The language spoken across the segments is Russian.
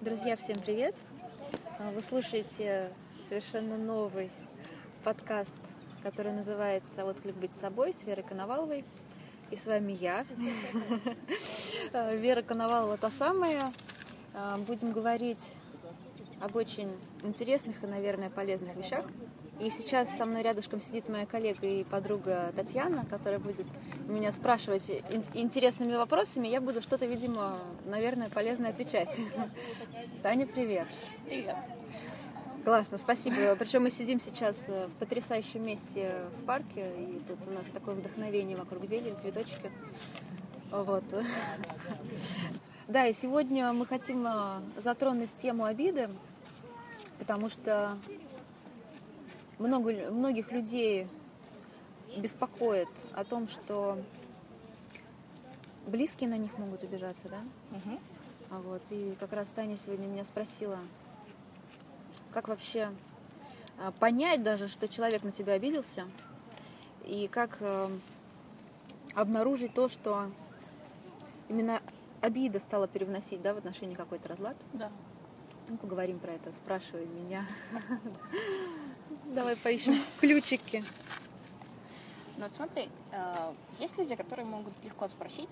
Друзья, всем привет! А, Вы слушаете совершенно новый подкаст, который называется «Отклик быть собой» с Верой Коноваловой. И с вами я, А, Вера Коновалова, та самая. А, Будем говорить об очень интересных и, наверное, полезных вещах. И сейчас со мной рядышком сидит моя коллега и подруга Татьяна, которая будет меня спрашивать ин- интересными вопросами. Я буду что-то, видимо, наверное, полезное отвечать. Таня, привет. Привет. Классно, спасибо. Причем мы сидим сейчас э, в потрясающем месте в парке, и тут у нас такое вдохновение вокруг зелень, цветочки. Вот. Да, и сегодня мы хотим э, затронуть тему обиды, потому что много, многих людей беспокоит о том, что близкие на них могут обижаться, да? Мгм. А Вот, и как раз Таня сегодня меня спросила, как вообще а, понять даже, что человек на тебя обиделся, и как э, обнаружить то, что именно обида стала перевносить да, в отношении какой-то разлад. Да. Ну, поговорим про это, спрашивай меня. Давай поищем ключики. Ну вот смотри, э, есть люди, которые могут легко спросить,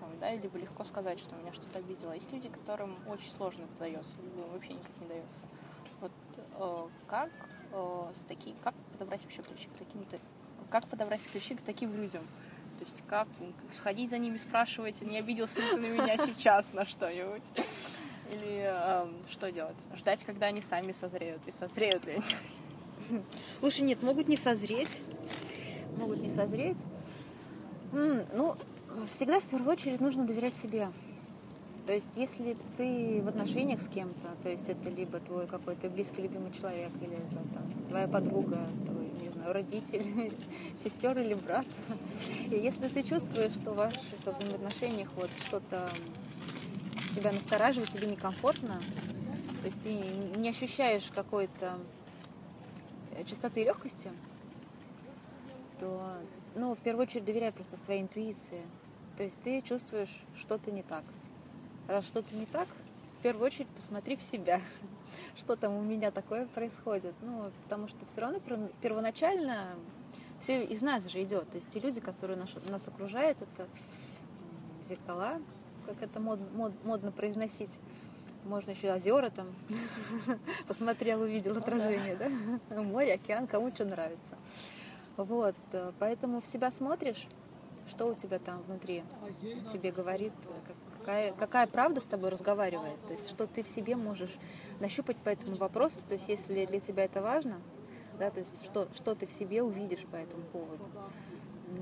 там, да, либо легко сказать, что меня что-то обидело. Есть люди, которым очень сложно это дается, либо вообще никак не дается. Вот э, как э, с таким, как подобрать вообще ключи к таким-то, как подобрать ключи к таким людям? То есть как, сходить за ними, спрашивать, не обиделся ли ты на меня сейчас на что-нибудь? Или э, что делать? Ждать, когда они сами созреют, и созреют ли они? Слушай, нет, могут не созреть. Могут не созреть. Ну, всегда в первую очередь нужно доверять себе. То есть, если ты в отношениях с кем-то, то есть это либо твой какой-то близкий любимый человек, или это там, твоя подруга, твой, не знаю, родитель, сестер или брат. И если ты чувствуешь, что в ваших взаимоотношениях вот что-то тебя настораживает, тебе некомфортно, то есть ты не ощущаешь какой-то чистоты и легкости, то, ну, в первую очередь доверяй просто своей интуиции. То есть ты чувствуешь что-то не так. Раз что-то не так, в первую очередь посмотри в себя, что там у меня такое происходит. Ну, потому что все равно пер- первоначально все из нас же идет. То есть те люди, которые нас, нас окружают, это зеркала, как это мод- мод- модно произносить. Можно еще озера там. Посмотрел, увидел отражение, да? Море, океан, кому что нравится. Вот, э, поэтому в себя смотришь, что у тебя там внутри тебе говорит, как- какая, какая правда с тобой разговаривает, то есть что ты в себе можешь нащупать по этому вопросу, то есть если для тебя это важно, да, то есть что, что ты в себе увидишь по этому поводу.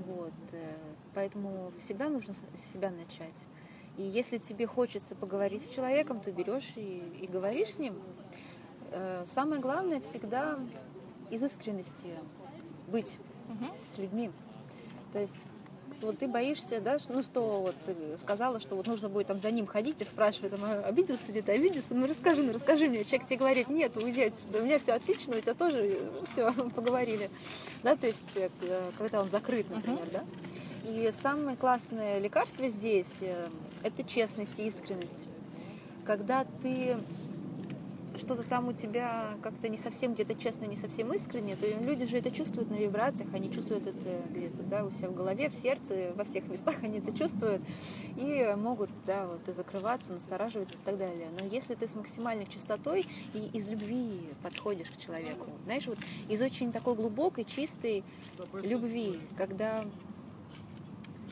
Вот, э, поэтому всегда нужно с себя начать. И если тебе хочется поговорить с человеком, ты берешь и, и говоришь с ним. Э, Самое главное всегда из искренности быть Мгм. с людьми. То есть вот ты боишься, да, что- ну что вот ты сказала, что вот нужно будет там за ним ходить и спрашивать, там, «А, обиделся ли ты, обиделся, ну расскажи, ну расскажи мне. Человек тебе говорит, нет, уйди отсюда, у меня все отлично, у тебя тоже все, поговорили. Да, то есть э, к- когда он закрыт, например, да. И самое классное лекарство здесь э, – это честность и искренность. Когда ты что-то там у тебя как-то не совсем где-то честно, не совсем искренне, то люди же это чувствуют на вибрациях, они чувствуют это где-то, да, у себя в голове, в сердце, во всех местах они это чувствуют и могут, да, вот и закрываться, настораживаться и так далее. Но если ты с максимальной чистотой и из любви подходишь к человеку, знаешь, вот из очень такой глубокой, чистой любви, когда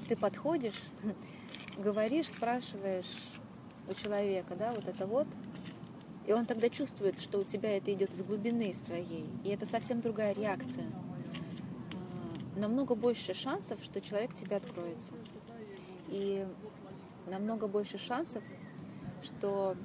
ты подходишь, говоришь, спрашиваешь у человека, да, вот это вот, и он тогда чувствует, что у тебя это идет из глубины из твоей. И это совсем другая реакция. А, Намного больше шансов, что человек тебе откроется. И намного больше шансов, что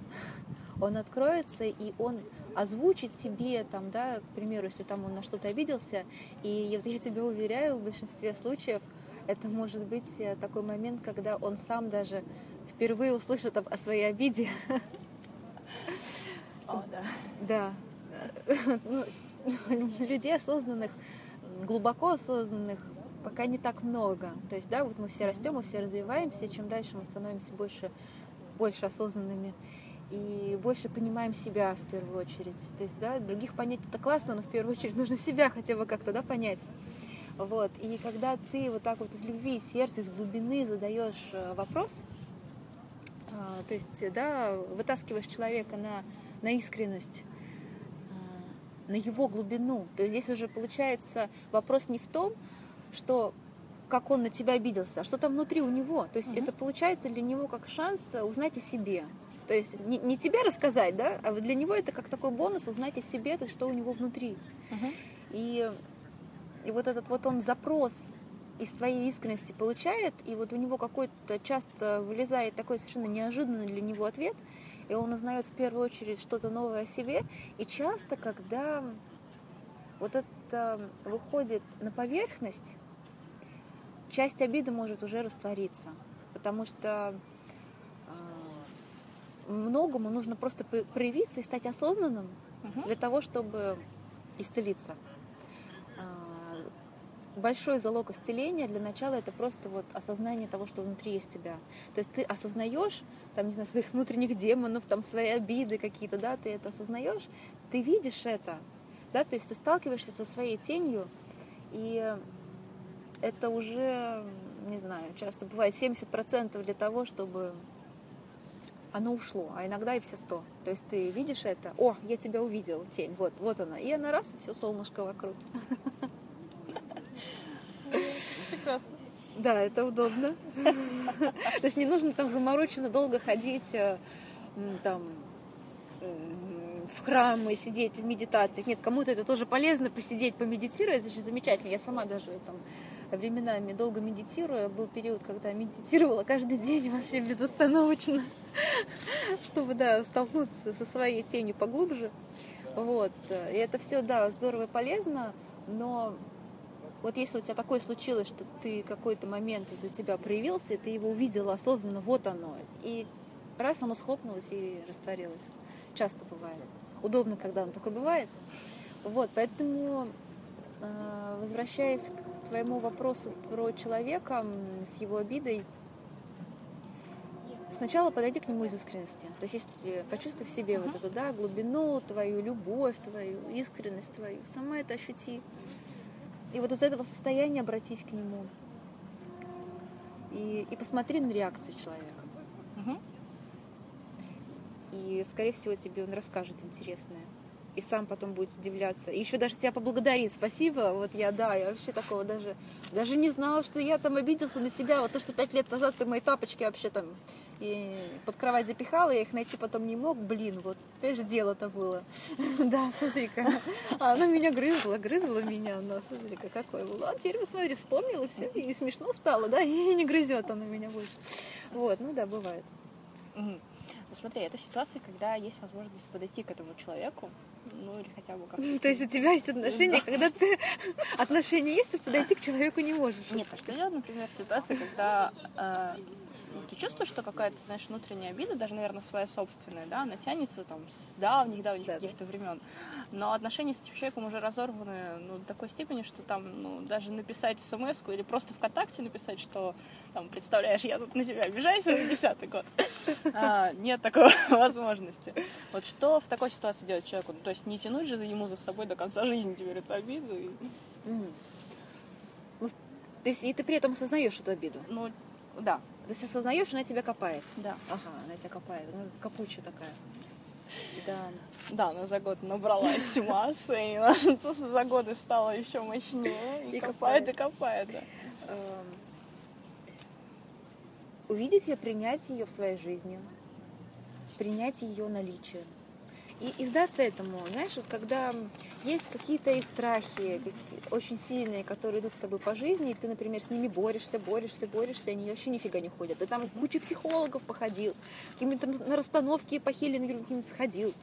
он откроется, и он озвучит себе, там, да, к примеру, если там он на что-то обиделся, и вот я тебя уверяю, в большинстве случаев это может быть э, такой момент, когда он сам даже впервые услышит о своей обиде, О, да. Ну, людей осознанных, глубоко осознанных пока не так много. То есть, да, вот мы все растем, мы все развиваемся, чем дальше мы становимся больше больше осознанными и больше понимаем себя в первую очередь. То есть, да, других понять это классно, но в первую очередь нужно себя хотя бы как-то, да, понять. Вот. И когда ты вот так вот из любви, из сердца, из глубины задаешь э, вопрос, а, то есть, да, вытаскиваешь человека на, на искренность, а, на его глубину. То есть здесь уже получается вопрос не в том, что как он на тебя обиделся, а что там внутри у него. То есть угу. это получается для него как шанс узнать о себе. То есть не, не тебе рассказать, да, а для него это как такой бонус узнать о себе, то есть что у него внутри. Угу. И, и вот этот вот он запрос из твоей искренности получает, и вот у него какой-то часто вылезает такой совершенно неожиданный для него ответ, и он узнает в первую очередь что-то новое о себе. И часто, когда вот это выходит на поверхность, часть обиды может уже раствориться, потому что э, многому нужно просто проявиться и стать осознанным угу. для того, чтобы исцелиться большой залог исцеления для начала это просто вот осознание того, что внутри есть тебя. То есть ты осознаешь, там, не знаю, своих внутренних демонов, там, свои обиды какие-то, да, ты это осознаешь, ты видишь это, да, то есть ты сталкиваешься со своей тенью, и это уже, не знаю, часто бывает 70% для того, чтобы оно ушло, а иногда и все 100. То есть ты видишь это, о, я тебя увидел, тень, вот, вот она, и она раз, и все солнышко вокруг. Прекрасно. Да, это удобно. То есть не нужно там замороченно долго ходить э, там в храмы, сидеть в медитациях. Нет, кому-то это тоже полезно, посидеть, помедитировать, это же замечательно. Я сама даже там временами долго медитирую. Был период, когда медитировала каждый день вообще безостановочно, чтобы, да, столкнуться со своей тенью поглубже. Вот. И это все, да, здорово и полезно, но вот если у тебя такое случилось, что ты какой-то момент вот у тебя проявился, и ты его увидела осознанно, вот оно, и раз оно схлопнулось и растворилось. Часто бывает. Удобно, когда оно такое бывает. Вот, поэтому, а, возвращаясь к твоему вопросу про человека с его обидой, сначала подойди к нему из искренности. То есть если почувствуй в себе uh-huh. вот эту, да, глубину, твою любовь, твою искренность твою, сама это ощути. И вот из этого состояния обратись к нему. И, и посмотри на реакцию человека. Угу. И, скорее всего, тебе он расскажет интересное. И сам потом будет удивляться. И еще даже тебя поблагодарит. Спасибо. Вот я, да, я вообще такого даже, даже не знала, что я там обиделся на тебя. Вот то, что пять лет назад ты мои тапочки вообще там и под кровать запихала, я их найти потом не мог, блин, вот, опять же, дело-то было. Да, смотри-ка, а она меня грызла, грызла меня, но смотри-ка, какое было. А теперь, смотри, вспомнила все, и смешно стало, да, и не грызет она меня больше. Вот, ну да, бывает. Ну, смотри, это ситуация, когда есть возможность подойти к этому человеку, ну или хотя бы как-то... То есть у тебя есть отношения, когда ты... Отношения есть, ты подойти к человеку не можешь. Нет, а что делать, например, ситуация, когда э, ты чувствуешь, что какая-то, знаешь, внутренняя обида, даже, наверное, своя собственная, да, она тянется там с давних-давних да, каких-то да. времен. Но отношения с этим человеком уже разорваны ну, до такой степени, что там, ну, даже написать смс или просто ВКонтакте написать, что там, представляешь, я тут на тебя обижаюсь уже десятый год. А, нет такой возможности. Вот что в такой ситуации делать человеку? Ну, то есть не тянуть же ему за собой до конца жизни теперь эту обиду. И... Mm. Ну, то есть и ты при этом осознаешь эту обиду? Ну, да. То есть осознаешь, она тебя копает. Да. Ага, она тебя копает. Ну, капуча такая. Да. Да, она за год набралась массы, и она за годы стала еще мощнее. И, и копает, и копает, да. Эм, увидеть ее, принять ее в своей жизни, принять ее наличие и, и сдаться этому. Знаешь, вот когда есть какие-то и страхи очень сильные, которые идут с тобой по жизни, и ты, например, с ними борешься, борешься, борешься, они вообще нифига не ходят. Ты там кучу психологов походил, какими-то на расстановки по каким-то сходил,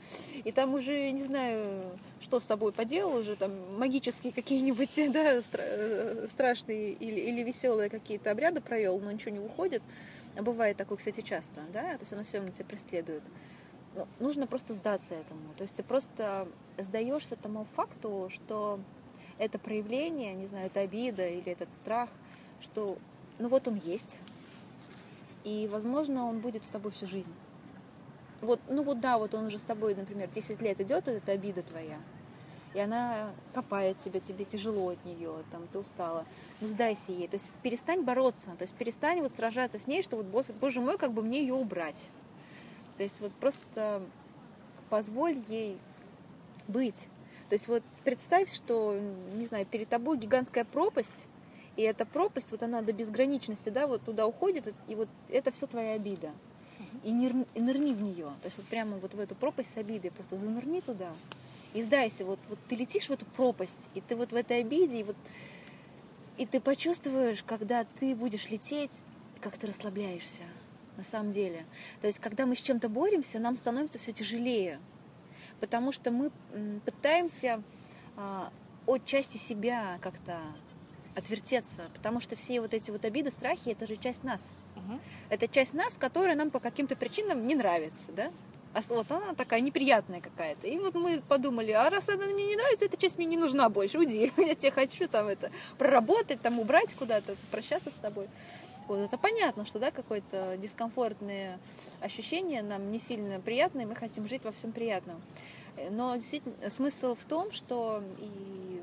и там уже, не знаю, что с собой поделал, уже там магические какие-нибудь, да, стра- страшные или, или веселые какие-то обряды провел, но ничего не выходит. А бывает такое, кстати, часто, да, то есть оно все равно тебя преследует. Ну, нужно просто сдаться этому. То есть ты просто сдаешься тому факту, что это проявление, не знаю, это обида или этот страх, что ну вот он есть, и, возможно, он будет с тобой всю жизнь. Вот, ну вот да, вот он уже с тобой, например, 10 лет идет, это обида твоя, и она копает тебя, тебе тяжело от нее, там, ты устала. Ну, сдайся ей. То есть перестань бороться, то есть перестань вот сражаться с ней, что вот, боже мой, как бы мне ее убрать. То есть вот просто позволь ей быть. То есть вот представь, что, не знаю, перед тобой гигантская пропасть, и эта пропасть, вот она до безграничности, да, вот туда уходит, и вот это все твоя обида. И, не, и нырни в нее. То есть вот прямо вот в эту пропасть с обидой, просто занырни туда и сдайся. Вот, вот ты летишь в эту пропасть, и ты вот в этой обиде, и вот и ты почувствуешь, когда ты будешь лететь, как ты расслабляешься на самом деле. То есть, когда мы с чем-то боремся, нам становится все тяжелее, потому что мы пытаемся а, от части себя как-то отвертеться, потому что все вот эти вот обиды, страхи, это же часть нас. Угу. Это часть нас, которая нам по каким-то причинам не нравится, да? А вот она такая неприятная какая-то. И вот мы подумали, а раз она мне не нравится, эта часть мне не нужна больше, уйди. Я тебе хочу там это проработать, там убрать куда-то, прощаться с тобой. Вот это понятно, что да, какое-то дискомфортное ощущение нам не сильно приятное, мы хотим жить во всем приятном. Но действительно смысл в том, что и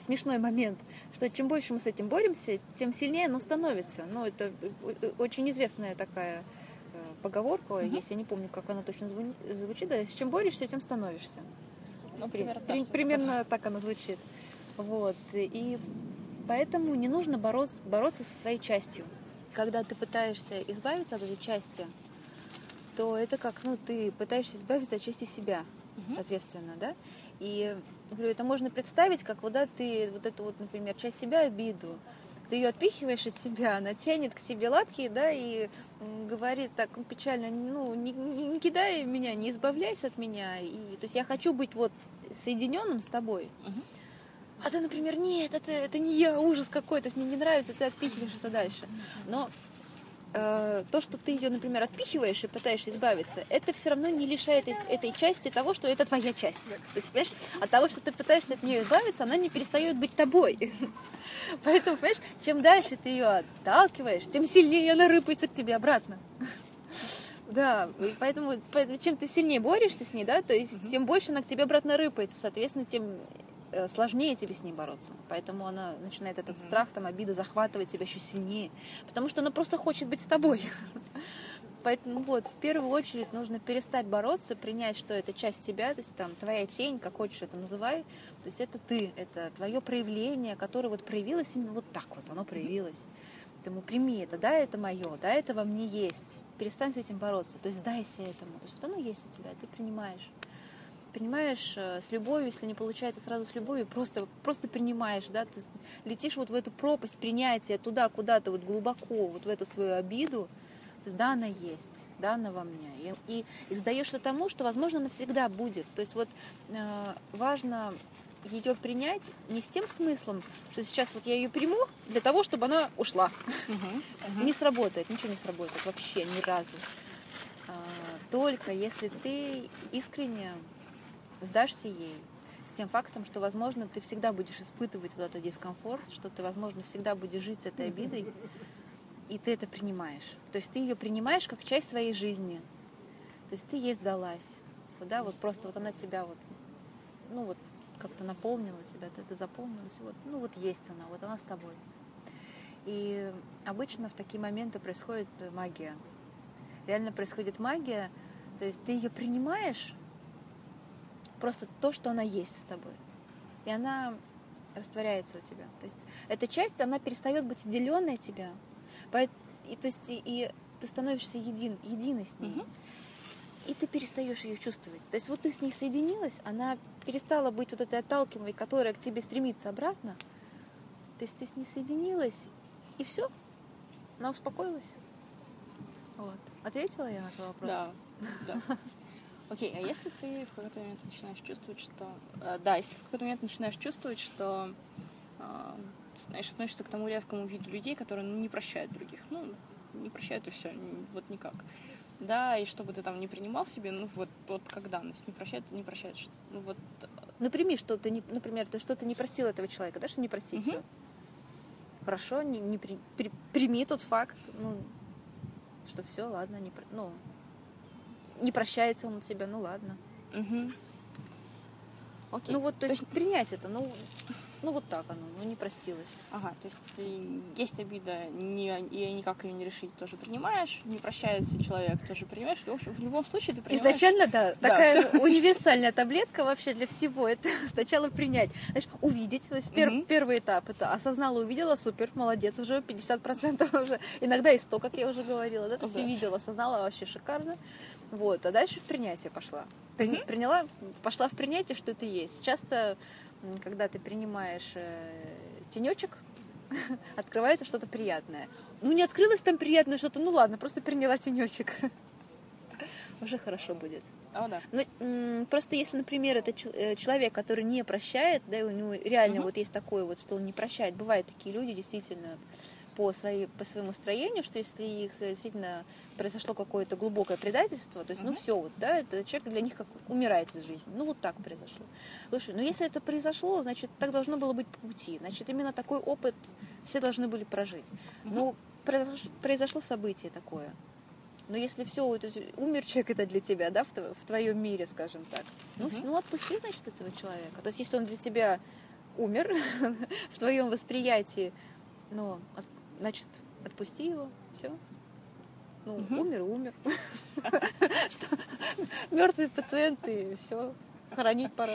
смешной момент, что чем больше мы с этим боремся, тем сильнее оно становится. Ну, это очень известная такая поговорка, угу. если я не помню, как она точно звучит, да, с чем борешься, тем становишься. Ну, примерно, При, да, примерно так она звучит. Вот. И поэтому не нужно бороться, бороться со своей частью. Когда ты пытаешься избавиться от этой части, то это как, ну, ты пытаешься избавиться от части себя, угу. соответственно, да? И говорю, это можно представить, как вот, да, ты вот эту вот, например, часть себя, обиду, ты ее отпихиваешь от себя, она тянет к тебе лапки, да, и говорит так ну, печально, ну, не, не, не кидай меня, не избавляйся от меня. И, то есть я хочу быть вот соединенным с тобой. А ты, например, нет, это, это не я, ужас какой-то, мне не нравится, ты отпихиваешь это дальше. Но э, то, что ты ее, например, отпихиваешь и пытаешься избавиться, это все равно не лишает этой части того, что это твоя часть. То есть, понимаешь, от того, что ты пытаешься от нее избавиться, она не перестает быть тобой. Поэтому, понимаешь, чем дальше ты ее отталкиваешь, тем сильнее она рыпается к тебе обратно. Да, поэтому, поэтому чем ты сильнее борешься с ней, да, то есть тем больше она к тебе обратно рыпается, соответственно, тем сложнее тебе с ней бороться. Поэтому она начинает этот mm-hmm. страх, там, обида захватывать тебя еще сильнее. Потому что она просто хочет быть с тобой. Поэтому вот, в первую очередь нужно перестать бороться, принять, что это часть тебя, то есть там твоя тень, как хочешь это называй. То есть это ты, это твое проявление, которое вот проявилось именно вот так вот, оно проявилось. Поэтому прими это, да, это мое, да, это во мне есть. Перестань с этим бороться, то есть сдайся этому. То есть вот оно есть у тебя, ты принимаешь принимаешь э, с любовью, если не получается сразу с любовью, просто, просто принимаешь, да, ты летишь вот в эту пропасть принятия туда, куда-то вот глубоко, вот в эту свою обиду, то есть, да, она есть, да, она во мне. И, и, и сдаешься тому, что, возможно, навсегда будет. То есть вот э, важно ее принять не с тем смыслом, что сейчас вот я ее приму для того, чтобы она ушла. Не сработает, ничего не сработает вообще ни разу. А, только если ты искренне сдашься ей с тем фактом, что, возможно, ты всегда будешь испытывать вот этот дискомфорт, что ты, возможно, всегда будешь жить с этой обидой, и ты это принимаешь. То есть ты ее принимаешь как часть своей жизни. То есть ты ей сдалась. Да, вот просто вот она тебя вот, ну вот как-то наполнила тебя, ты, ты заполнилась, вот, ну вот есть она, вот она с тобой. И обычно в такие моменты происходит магия. Реально происходит магия, то есть ты ее принимаешь, просто то, что она есть с тобой. И она растворяется у тебя. То есть эта часть, она перестает быть отделенной от тебя. И, то есть, и, и ты становишься един, единой с ней. Угу. И ты перестаешь ее чувствовать. То есть вот ты с ней соединилась, она перестала быть вот этой отталкиваемой, которая к тебе стремится обратно. То есть ты с ней соединилась, и все. Она успокоилась. Вот. Ответила я на твой вопрос? Да. да. Окей, а если ты в какой-то момент начинаешь чувствовать, что... Э, да, если в какой-то момент начинаешь чувствовать, что э, знаешь, относишься к тому редкому виду людей, которые ну, не прощают других. Ну, не прощают и все, вот никак. Да, и чтобы ты там не принимал себе, ну вот, вот как данность, не прощает, не прощает. Ну вот... Э, ну прими, что ты, не, например, ты что-то не простил этого человека, да, что не простить угу. все. хорошо, не, не при- при- прими тот факт, ну, что все, ладно, не, ну, не прощается он от тебя, ну ладно. Мгм. Окей. Ну вот, то есть, принять это, ну, ну вот так оно, ну не простилось. Ага, то есть ты- есть обида, не, и никак ее не решить, тоже принимаешь, не прощается человек, тоже принимаешь. В общем, в любом случае ты принимаешь. Изначально, да, Да, такая универсальная таблетка вообще для всего. Это сначала принять, знаешь, увидеть. То есть пер- Мгм. первый этап это осознала, увидела, супер, молодец, уже 50% уже. Иногда и 100, как я уже говорила, да, то есть Да. увидела, осознала, вообще шикарно. Вот, а дальше в принятие пошла. При- Приняла, пошла в принятие, что это есть. Часто, когда ты принимаешь э, тенечек, открывается что-то приятное. Ну, не открылось там приятное что-то, ну ладно, просто приняла тенечек. Уже хорошо будет. О, да. М, просто если, например, это э, человек, который не прощает, да, и у него реально Мгм. вот есть такое вот, что он не прощает. Бывают такие люди, действительно, по, своей, по своему строению, что если их э, действительно произошло какое-то глубокое предательство, то есть, ну, все, вот, да, это человек для них как умирает из жизни. Ну, вот так произошло. Слушай, ну, если это произошло, значит, так должно было быть по пути. Значит, именно такой опыт все должны были прожить. Мгм. Ну, произошло, произошло событие такое. Но если все, вот, умер человек это для тебя, да, в, в твоем мире, скажем так, ну, вс- ну отпусти, значит, этого человека. То есть, если он для тебя умер в твоем восприятии, от- значит, отпусти его, все. Ну, Мгм. умер, и умер. Мертвый пациент, и все. Хоронить пора.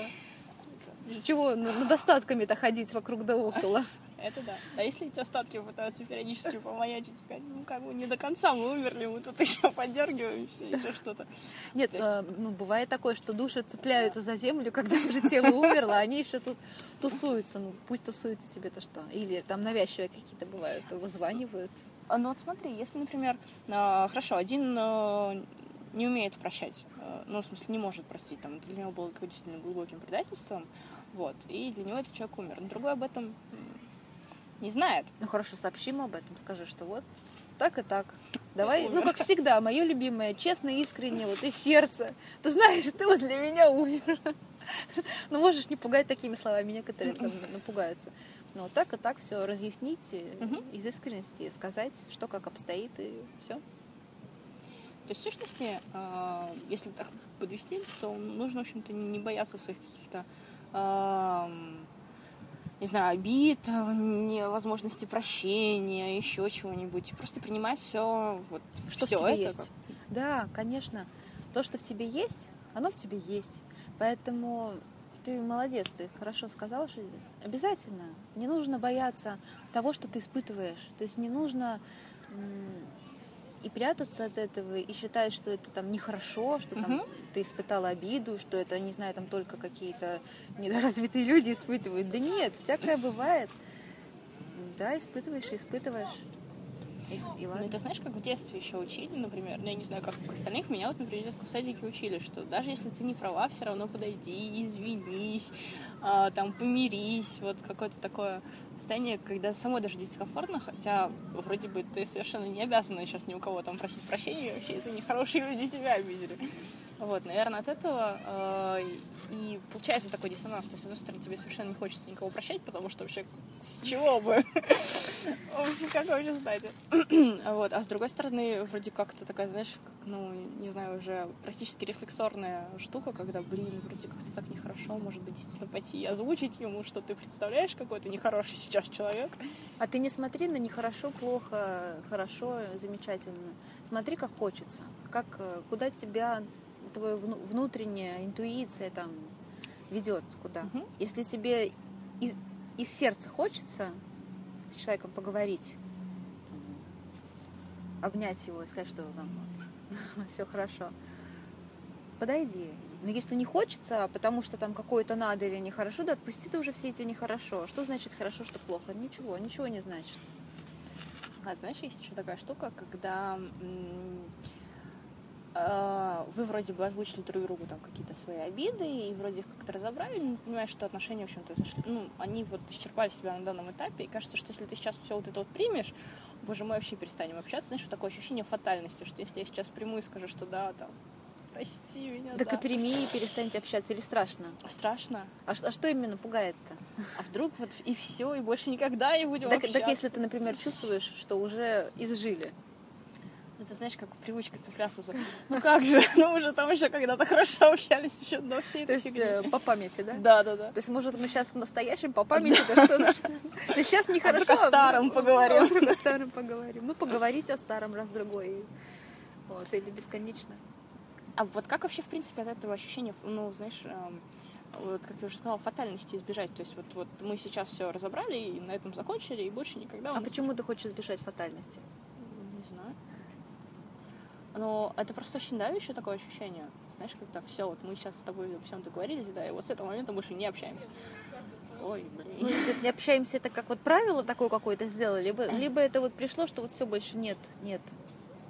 Чего на- над остатками-то ходить вокруг да около? Это да. А если эти остатки пытаются периодически помаячить, сказать, ну как бы не до конца мы умерли, мы тут еще подергиваемся, еще что-то. Нет, есть- э, ну, бывает такое, что души цепляются за землю, когда уже тело умерло, а они еще тут тусуются. Ну, пусть тусуются тебе-то что. Или там навязчивые какие-то бывают, вызванивают. А, Ну вот смотри, если, например, а, хорошо, один а, не умеет прощать, а, ну, в смысле, не может простить, там, для него было действительно глубоким предательством, вот, и для него этот человек умер. Но другой об этом не знает. Ну хорошо, сообщи ему об этом, скажи, что вот так и так. Давай, умер. ну как всегда, мое любимое, честно, искренне, вот из сердца. Ты знаешь, ты вот для меня умер. Ну можешь не пугать такими словами, некоторые там напугаются. Но вот так и так все разъяснить Мгм. из искренности, сказать, что как обстоит, и все. То есть, в сущности, а, если так подвести, то нужно, в общем-то, не бояться своих каких-то, не знаю, обид, а, невозможности прощения, еще чего-нибудь. Просто принимать все, вот, Что в всё тебе это есть. Да, конечно. То, что в тебе есть, оно в тебе есть. Поэтому ты молодец, ты хорошо сказала, что обязательно не нужно бояться того, что ты испытываешь. То есть не нужно и прятаться от этого, и считать, что это там нехорошо, что там Мгм. ты испытала обиду, что это, не знаю, там только какие-то недоразвитые люди испытывают. Да нет, всякое бывает. Да, испытываешь и испытываешь. И, и Ну, ладно. это знаешь, как в детстве еще учили, например, ну, я не знаю, как остальных, меня вот, например, в детском садике учили, что даже если ты не права, все равно подойди, извинись, а, там, помирись, вот какое-то такое состояние, когда самой даже дискомфортно, хотя вроде бы ты совершенно не обязана сейчас ни у кого там просить прощения, вообще это нехорошие люди тебя обидели. Вот, наверное, от этого э, и получается такой диссонанс. То есть, с одной стороны, тебе совершенно не хочется никого прощать, потому что вообще с чего бы? С какой же стати? Вот. А с другой стороны, вроде как это такая, знаешь, как, ну, не знаю, уже практически рефлексорная штука, когда, блин, вроде как-то так нехорошо, может быть, действительно пойти и озвучить ему, что ты представляешь, какой ты нехороший сейчас человек. А ты не смотри на нехорошо, плохо, хорошо, замечательно. Смотри, как хочется, как, э, куда тебя твоя вну- внутренняя интуиция там ведет, куда. Мгм. Если тебе из, из сердца хочется с человеком поговорить, обнять его и сказать, что там все хорошо, подойди. Но если не хочется, потому что там какое-то надо или нехорошо, да отпусти ты уже все эти нехорошо. Что значит хорошо, что плохо? Ничего, ничего не значит. А знаешь, есть еще такая штука, когда э, вы вроде бы озвучили друг другу там какие-то свои обиды и вроде их как-то разобрали, но понимаешь, что отношения, в общем-то, зашли, ну, они вот исчерпали себя на данном этапе, и кажется, что если ты сейчас все вот это вот примешь, боже мой, вообще перестанем общаться, знаешь, вот такое ощущение фатальности, что если я сейчас приму и скажу, что да, там, Прости меня, Так да. и прими и перестаньте общаться или страшно? Страшно. А, а что именно пугает-то? А вдруг вот и все, и больше никогда не будем Так, общаться? так если ты, например, чувствуешь, что уже изжили, Это знаешь, как привычка цепляться за... Ну как же, ну мы же там еще когда-то хорошо общались еще до всей то этой есть фигни. э, по памяти, да? Да, да, да. То есть, может, мы сейчас в настоящем по памяти, да что сейчас нехорошо. вдруг о старом вдруг- поговорим? а о старом поговорим. Ну, поговорить о старом раз-другой. Вот, или бесконечно. А вот как вообще, в принципе, от этого ощущения, ну, знаешь, эм, вот, как я уже сказала, фатальности избежать? То есть вот, вот мы сейчас все разобрали и на этом закончили, и больше никогда А почему ты хочешь избежать фатальности? Но это просто очень давящее такое ощущение. Знаешь, когда все, вот мы сейчас с тобой обо всем договорились, да, и вот с этого момента больше не общаемся. Ой, Ну, блин. то есть не общаемся, это как вот правило такое какое-то сделали, либо, либо это вот пришло, что вот все больше нет, нет.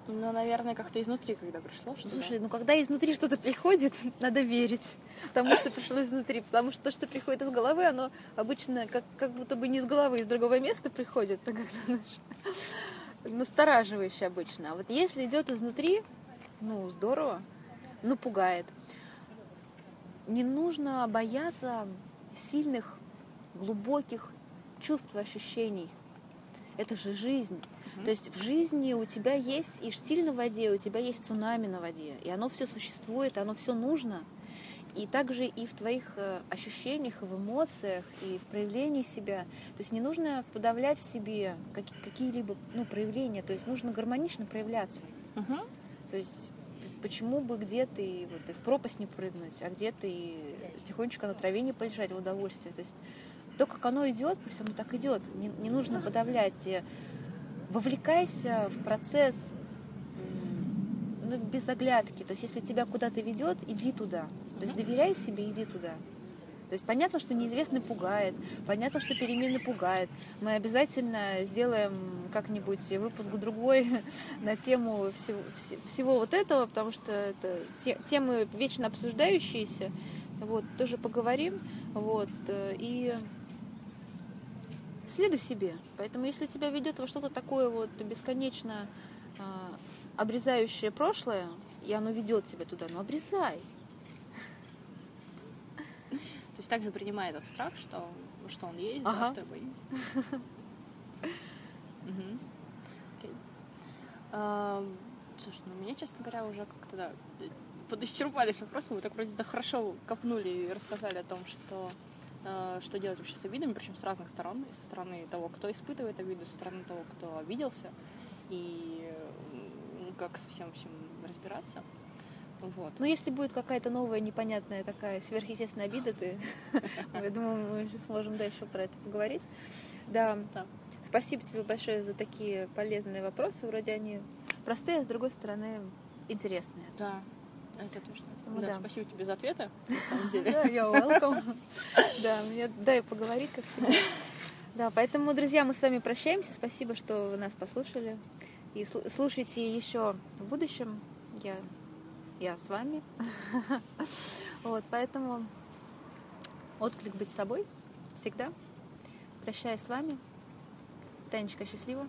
Ну, наверное, как-то изнутри, когда пришло, что Слушай, ну когда изнутри что-то приходит, надо верить, потому что пришло изнутри, потому что то, что приходит из головы, оно обычно как, как будто бы не из головы, из другого места приходит, а как-то знаешь, настораживающе обычно. А вот если идет изнутри, ну здорово, ну пугает. Не нужно бояться сильных, глубоких чувств и ощущений. Это же жизнь. Мгм. То есть в жизни у тебя есть и штиль на воде, у тебя есть цунами на воде, и оно все существует, оно все нужно. И также и в твоих э, ощущениях, и в эмоциях, и в проявлении себя. То есть не нужно подавлять в себе как- какие-либо ну, проявления, то есть нужно гармонично проявляться. Мгм. То есть почему бы где-то и вот и в пропасть не прыгнуть, а где-то и тихонечко на траве не полежать в удовольствие. То есть то, как оно идет, пусть оно так идет. Не, не нужно подавлять. И вовлекайся в процесс ну, без оглядки. То есть если тебя куда-то ведет, иди туда. То есть доверяй себе, иди туда. То есть понятно, что неизвестный пугает, понятно, что перемены пугает. Мы обязательно сделаем как-нибудь выпуск другой на тему всего, вс- всего вот этого, потому что это те- темы вечно обсуждающиеся. Вот, тоже поговорим. Вот, э, и следуй себе. Поэтому если тебя ведет во что-то такое вот бесконечно а, обрезающее прошлое, и оно ведет тебя туда, ну обрезай. Есть также принимай этот страх, что, что он есть, Ага. да, что. Окей. Ам, Слушай, ну меня, честно говоря, уже как-то да, подисчерпались вопросы. Мы так вроде да хорошо копнули и рассказали о том, что э, что делать вообще с обидами, причем с разных сторон. И со стороны того, кто испытывает обиду, со стороны того, кто обиделся. И как со всем всем разбираться. Вот. Ну, если будет какая-то новая, непонятная такая сверхъестественная обида, ты, я думаю, мы сможем дальше про это поговорить. Да, спасибо тебе большое за такие полезные вопросы. Вроде они простые, а с другой стороны интересные. Да, это точно. Ну да, да. Спасибо тебе за ответы, на самом деле. Да, you're welcome. Да, мне дай поговорить, как всегда. Да, поэтому, друзья, мы с вами прощаемся. Спасибо, что вы нас послушали. И слу- слушайте еще в будущем. Я, я с вами. Вот, поэтому отклик быть собой всегда. Прощаюсь с вами. Танечка, счастливо.